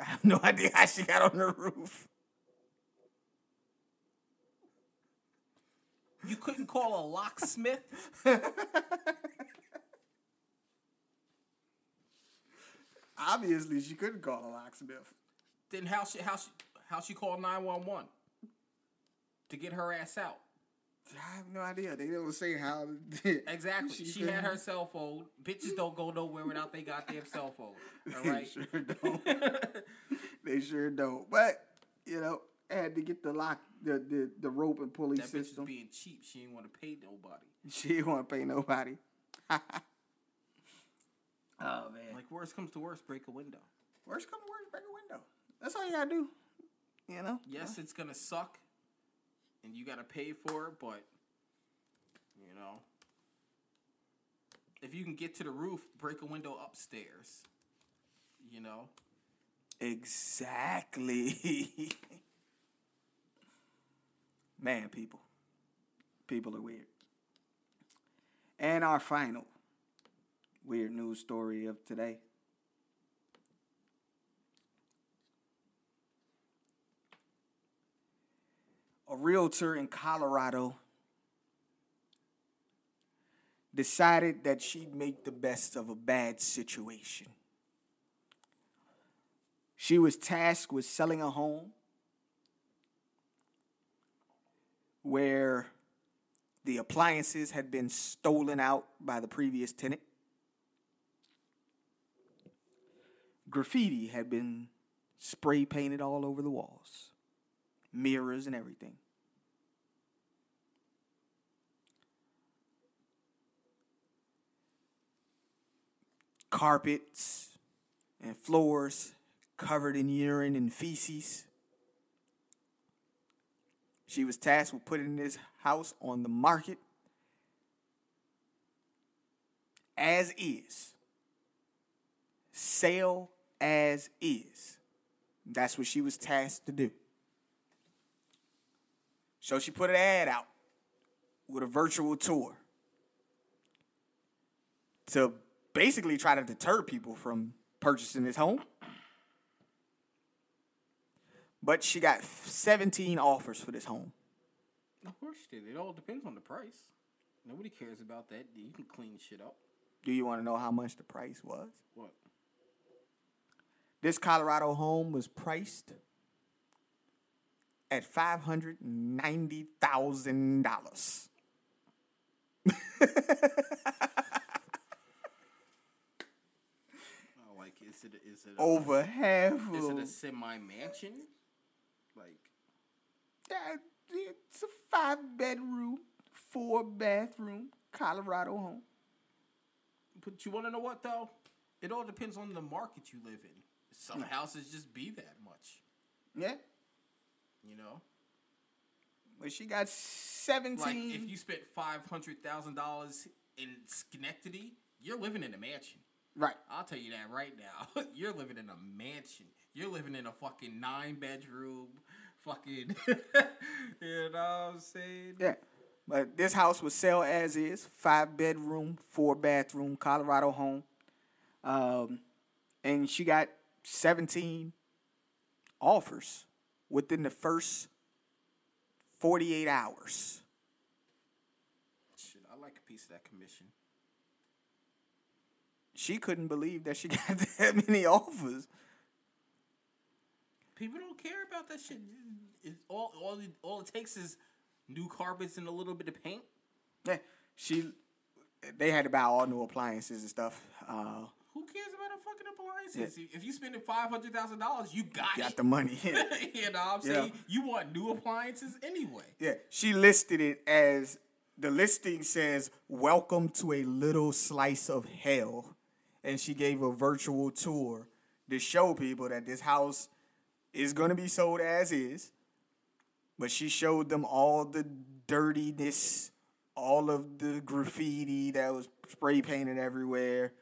I have no idea how she got on the roof. You couldn't call a locksmith? Obviously, she couldn't call a locksmith. then how she how she how she called nine one one to get her ass out? I have no idea. They don't say how. Exactly. She, She had her cell phone. Bitches don't go nowhere without they goddamn cell phone. All right. They sure don't. they sure don't. But you know, had to get the lock, the the, the rope and pulley That bitch is being cheap. She didn't want to pay nobody. She didn't want to pay nobody. Oh man. Like worst comes to worst, break a window. Worst come to worst, break a window. That's all you gotta do. You know. Yes, it's gonna suck, and you gotta pay for it. But you know, if you can get to the roof, break a window upstairs. You know, Exactly. Man, people. People are weird. And our final weird news story of today. A realtor in Colorado decided that she'd make the best of a bad situation. She was tasked with selling a home where the appliances had been stolen out by the previous tenant. Graffiti had been spray painted all over the walls, mirrors and everything. Carpets and floors covered in urine and feces. She was tasked with putting this house on the market as is. Sale as is. That's what she was tasked to do. So she put an ad out with a virtual tour to basically try to deter people from purchasing this home. But she got 17 offers for this home. Of course you did. It all depends on the price. Nobody cares about that. You can clean shit up. Do you want to know how much the price was? What? This Colorado home was priced at $590,000. Oh, like is it is it a, Over half Is it a semi mansion? Like Yeah, it's a five bedroom, four bathroom Colorado home. But you want to know what though? It all depends on the market you live in. Some houses just be that much, Yeah. you know. But she got 17. Like if you spent five hundred thousand dollars in Schenectady, you're living in a mansion. right. I'll tell you that right now. you're living in a mansion. You're living in a fucking nine bedroom, fucking. you know what I'm saying? Yeah. But this house was sell as is, five bedroom, four bathroom Colorado home. Um, and she got 17 offers within the first 48 hours. Shit, I like a piece of that commission. She couldn't believe that she got that many offers. People don't care about that shit. It, all, all, it, all it takes is new carpets and a little bit of paint. Yeah, she. They had to buy all new appliances and stuff. Uh, Who cares about a fucking appliances? If you spending five hundred thousand dollars, you got, got it. the money. you know what I'm Yeah. saying? You want new appliances anyway. Yeah, she listed it as the listing says, "Welcome to a little slice of hell," and she gave a virtual tour to show people that this house is going to be sold as is. But she showed them all the dirtiness, all of the graffiti that was spray painted everywhere.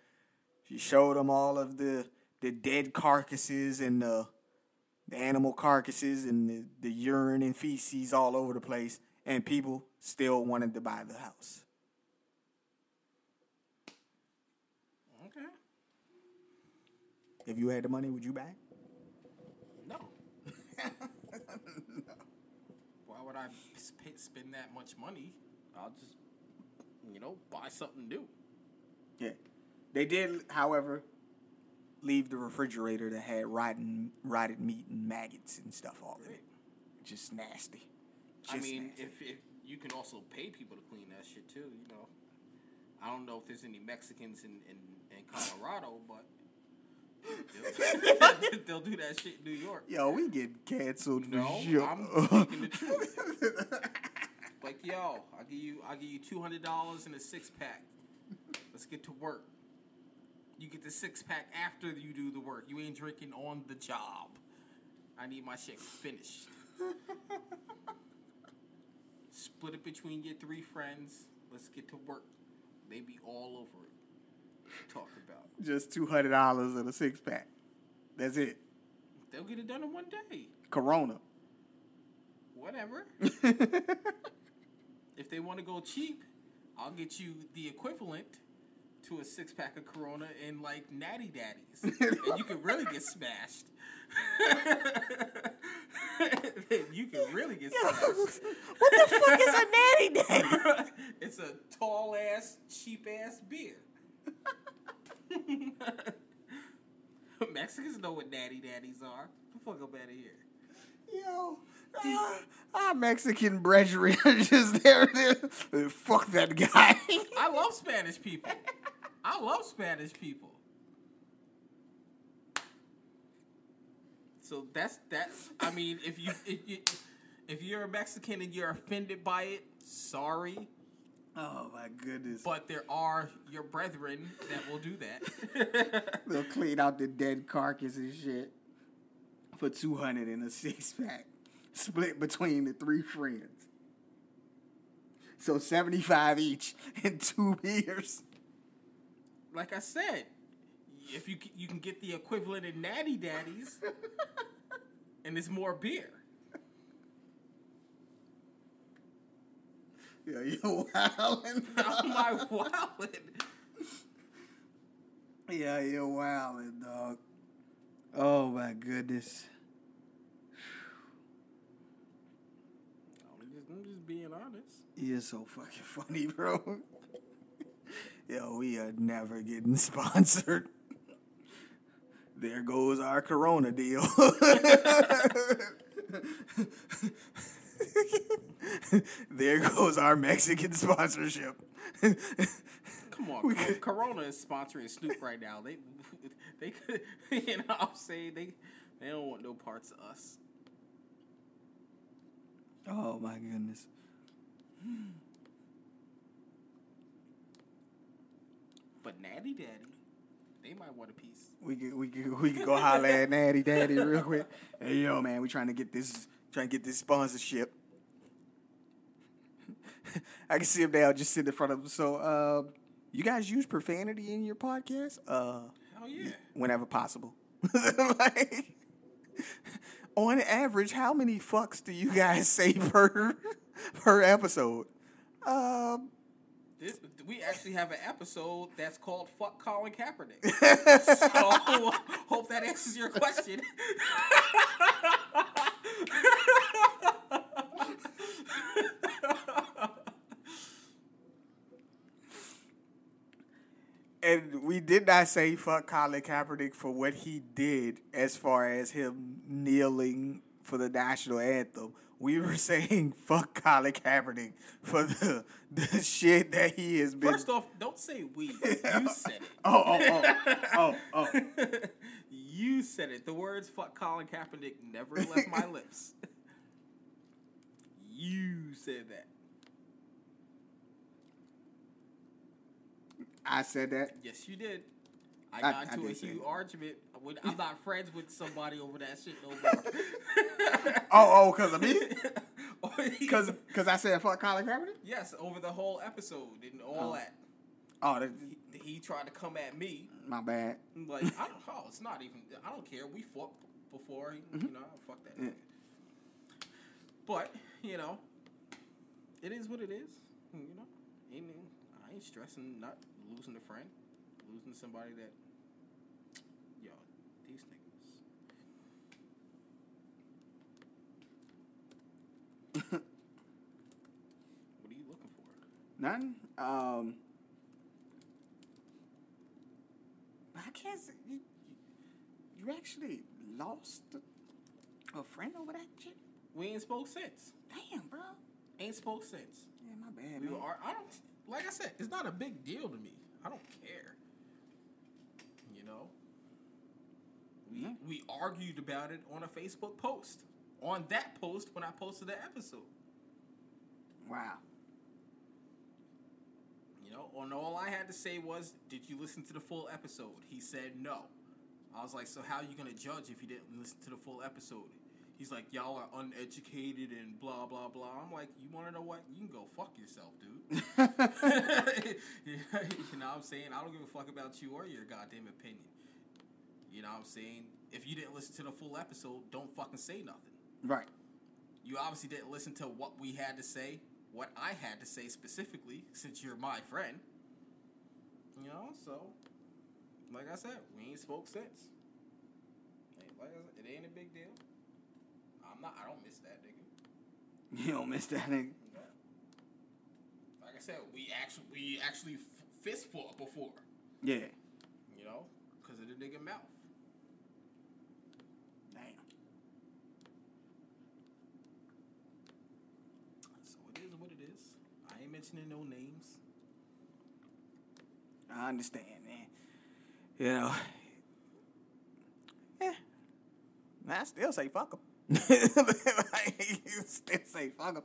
She showed them all of the the dead carcasses and the the animal carcasses and the, the urine and feces all over the place, and people still wanted to buy the house. Okay. If you had the money, would you buy? No. Why would I sp- spend that much money? I'll just, you know, buy something new. Yeah. They did, however, leave the refrigerator that had rotten, rotted meat and maggots and stuff all in it. Just nasty. I mean, nasty. if, if you can also pay people to clean that shit too, you know. I don't know if there's any Mexicans in, in, in Colorado, but they'll, they'll do that shit in New York. Yo, we get canceled for No, sure. I'm speaking the truth. Like, yo, I'll give you I'll give you two hundred dollars and a six pack. Let's get to work. You get the six pack after you do the work. You ain't drinking on the job. I need my shit finished. Split it between your three friends. Let's get to work. They be all over it. Talk about. Just two hundred dollars and a six pack. That's it. They'll get it done in one day. Corona. Whatever. if they want to go cheap, I'll get you the equivalent to a six pack of Corona in like Natty Daddies, and you can really get smashed. you can really get smashed. what the fuck is a natty daddy? it's a tall ass, cheap ass beer. Mexicans know what natty daddies are. The fuck up out of here. Yo, uh, our Mexican brethren are just there. there. Fuck that guy. I love Spanish people. I love Spanish people. So that's that's. I mean, if you if you if you're a Mexican and you're offended by it, sorry. oh my goodness. But there are your brethren that will do that. They'll clean out the dead carcass and shit for 200 in a six pack, split between the three friends. So 75 each and two beers. Like I said, if you you can get the equivalent in Natty Daddies, and it's more beer. Yeah, you're wildin'. Am I wildin'? Yeah, you're wildin', dog. Oh my goodness. I'm just, I'm just being honest. You're so fucking funny, bro. Yo, we are never getting sponsored. There goes our Corona deal. there goes our Mexican sponsorship. Come on, Cor- Corona is sponsoring Snoop right now. They they could, you know, I'm saying they they don't want no parts of us. oh my goodness. But Natty Daddy, they might want a piece. We could we could we could go holler at Natty Daddy real quick. Hey yo man, we trying to get this trying to get this sponsorship. I can see him now just sitting in front of him. So uh, you guys use profanity in your podcast? Uh Hell yeah. whenever possible. like on average, how many fucks do you guys say per per episode? Um This, we actually have an episode that's called "Fuck Colin Kaepernick." so hope that answers your question. And we did not say fuck Colin Kaepernick for what he did as far as him kneeling for the national anthem. We were saying fuck Colin Kaepernick for the the shit that he has been. First off, don't say we. You said it. oh, oh, oh, oh, oh. you said it. The words "fuck Colin Kaepernick" never left my lips. You said that. I said that. Yes, you did. I I- got I into a huge argument. With, I'm not friends with somebody over that shit no more. Oh, oh, because of me? Because cause I said fuck Colin Kaepernick? yes, over the whole episode and all Oh. that. Oh, that, He tried to come at me. my bad. Like, I don't know. It's not even. I don't care. We fought before. You know, fuck that. Mm-hmm. Yeah. But you know, it is what it is. You know, ain't, I ain't stressing not losing a friend, losing somebody that. Yo, these niggas. what are you looking for? None. Um, I can't say you, you, you actually lost a, friend over that shit. We ain't spoke since. Damn, bro. Ain't spoke since. Yeah, my bad, We man. were. I don't. Like I said, it's not a big deal to me. I don't care. You know. We Yeah. we argued about it on a Facebook post. On that post, when I posted the episode, Wow. you know, and all I had to say was, "Did you listen to the full episode?" He said no. I was like, "So how are you gonna judge if you didn't listen to the full episode?" He's like, "Y'all are uneducated and blah blah blah." I'm like, "You want to know what? You can go fuck yourself, dude." you know what I'm saying? I don't give a fuck about you or your goddamn opinion. You know what I'm saying? If you didn't listen to the full episode, don't fucking say nothing. Right. You obviously didn't listen to what we had to say, what I had to say specifically, since you're my friend. You know, so like I said, we ain't spoke since. Like I said, it ain't a big deal. I'm not. I don't miss that nigga. You don't miss that nigga. Like I said, we actually we actually f- fist fought before. Yeah. You know, because of the nigga mouth. Damn. So it is what it is. I ain't mentioning no names. I understand, man. You know. Yeah. I still say fuck still say fuck him.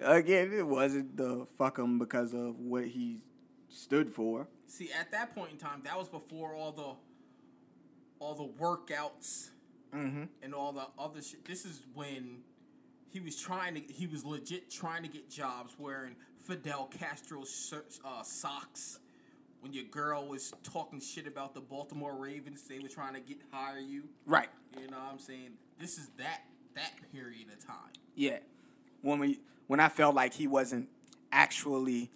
Again, it wasn't the fuck him because of what he stood for. See, at that point in time, that was before all the all the workouts and all the other shit. This is when he was trying to he was legit trying to get jobs wearing Fidel Castro uh, socks. When your girl was talking shit about the Baltimore Ravens, they were trying to get hire you. Right. You know what I'm saying? This is that that period of time. Yeah. When we when I felt like he wasn't actually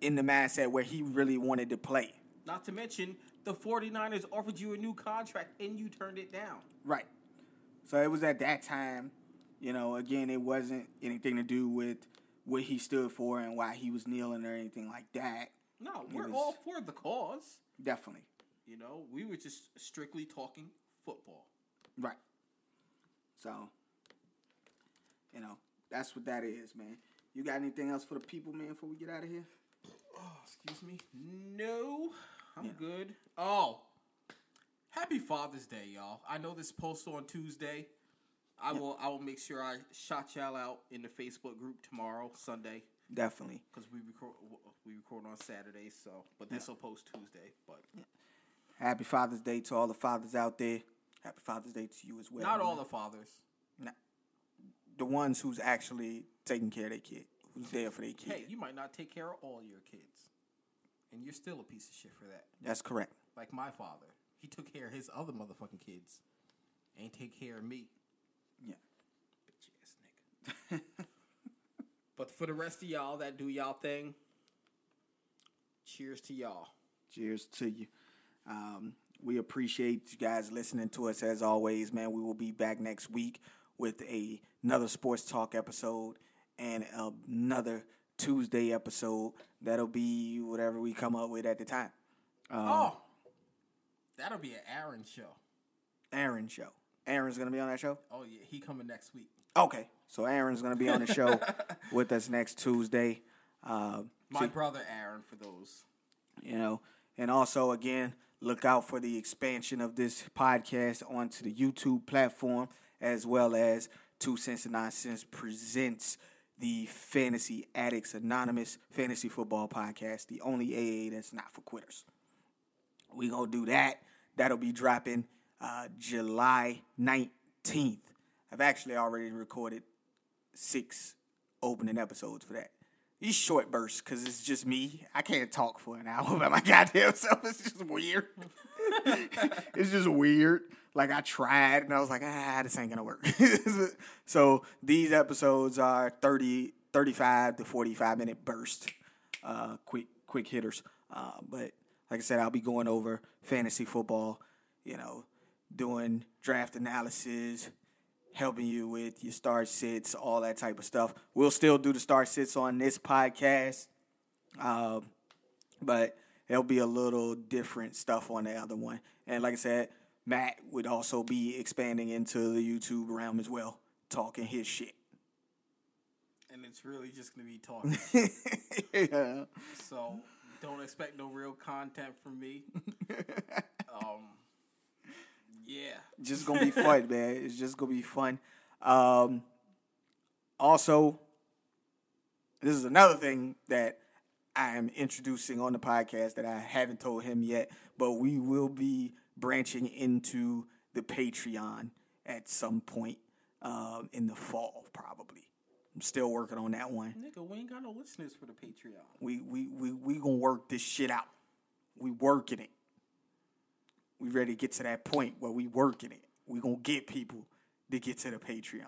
in the mindset where he really wanted to play. Not to mention the 49ers offered you a new contract and you turned it down. Right. So it was at that time, you know, again, it wasn't anything to do with what he stood for and why he was kneeling or anything like that. No, we're was- all for the cause. Definitely. You know, we were just strictly talking football. Right. So, you know, that's what that is, man. You got anything else for the people, man, before we get out of here? Oh, excuse me. No, I'm good. Oh, happy Father's Day, y'all. I know this post on Tuesday. I will. I will make sure I shout y'all out in the Facebook group tomorrow, Sunday, Definitely. because we record. We record on Saturday, so but this will post Tuesday. But Happy Father's Day to all the fathers out there. Happy Father's Day to you as well. not all the fathers. the ones who's actually taking care of their kid, who's there for their kid. Hey, you might not take care of all your kids, and you're still a piece of shit for that. That's correct. Like my father, he took care of his other motherfucking kids, ain't take care of me. Yeah. Bitch ass nigga. but for the rest of y'all that do y'all thing, cheers to y'all. Cheers to you. Um, we appreciate you guys listening to us as always, man. We will be back next week with a, another sports talk episode and another Tuesday episode. That'll be whatever we come up with at the time. Um, oh, that'll be an Aaron show. Aaron show. Aaron's gonna be on that show. Oh yeah, he coming next week. Okay, so Aaron's gonna be on the show with us next Tuesday. Um, My brother Aaron, for those. you know and also again look out for the expansion of this podcast onto the youtube platform as well as two cents and nonsense presents the fantasy addicts anonymous fantasy football podcast the only aa that's not for quitters. We gonna do that. That'll be dropping uh, july 19th i've actually already recorded six opening episodes for that. These short bursts, because it's just me. I can't talk for an hour by my goddamn self. It's just weird. it's just weird. Like I tried and I was like, ah, this ain't gonna work. so these episodes are 30, 35 to 45 minute burst, uh, quick, quick hitters. Uh, but like I said, I'll be going over fantasy football, you know, doing draft analysis, helping you with your star sits, all that type of stuff. We'll still do the star sits on this podcast, um, but there'll be a little different stuff on the other one. And like I said, Matt would also be expanding into the YouTube realm as well, talking his shit. And it's really just gonna be talking. yeah. so don't expect no real content from me. Yeah. just gonna be fun, man. It's just gonna be fun. Um, also, this is another thing that I am introducing on the podcast that I haven't told him yet, but we will be branching into the Patreon at some point um, in the fall, probably. I'm still working on that one. Nigga, we ain't got no listeners for the Patreon. We we we we gonna work this shit out. We working it. We ready to get to that point where we working it. We gonna get people to get to the Patreon.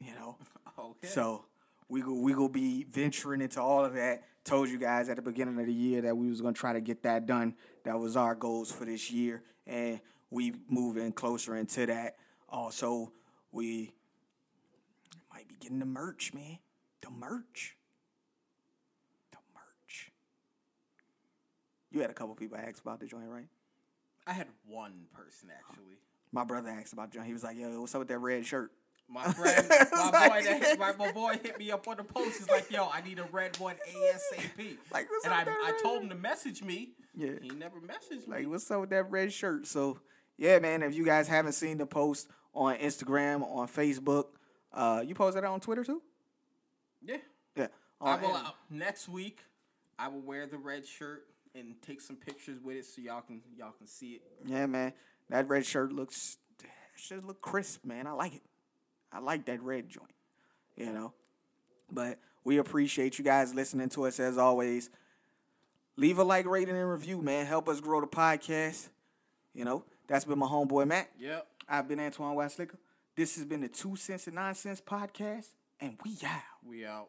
You know. Okay. So we go we gonna be venturing into all of that. Told you guys at the beginning of the year that we was gonna try to get that done. That was our goals for this year, and we moving closer into that. Also, we might be getting the merch, man. The merch. The merch. You had a couple people ask about the joint, right? I had one person actually. My brother asked about the joint. He was like, "Yo, what's up with that red shirt?" My friend, my boy, that hit, my, my boy hit me up on the post. He's like, "Yo, I need a red one ASAP." Like, and I, I told him to message me. Yeah. he never messaged Like, what's up with that red shirt? So, yeah, man. If you guys haven't seen the post on Instagram, on Facebook, uh, you posted that on Twitter too. Yeah, Yeah. I will. Uh, next week, I will wear the red shirt and take some pictures with it so y'all can y'all can see it. Yeah, man. That red shirt looks should look crisp, man. I like it. I like that red joint. You know. But we appreciate you guys listening to us as always. Leave a like, rating, and review, man. Help us grow the podcast. You know, that's been my homeboy Matt. Yep. I've been Antoine Weislicker. This has been the Two Cents and Nonsense podcast, and we out. We out.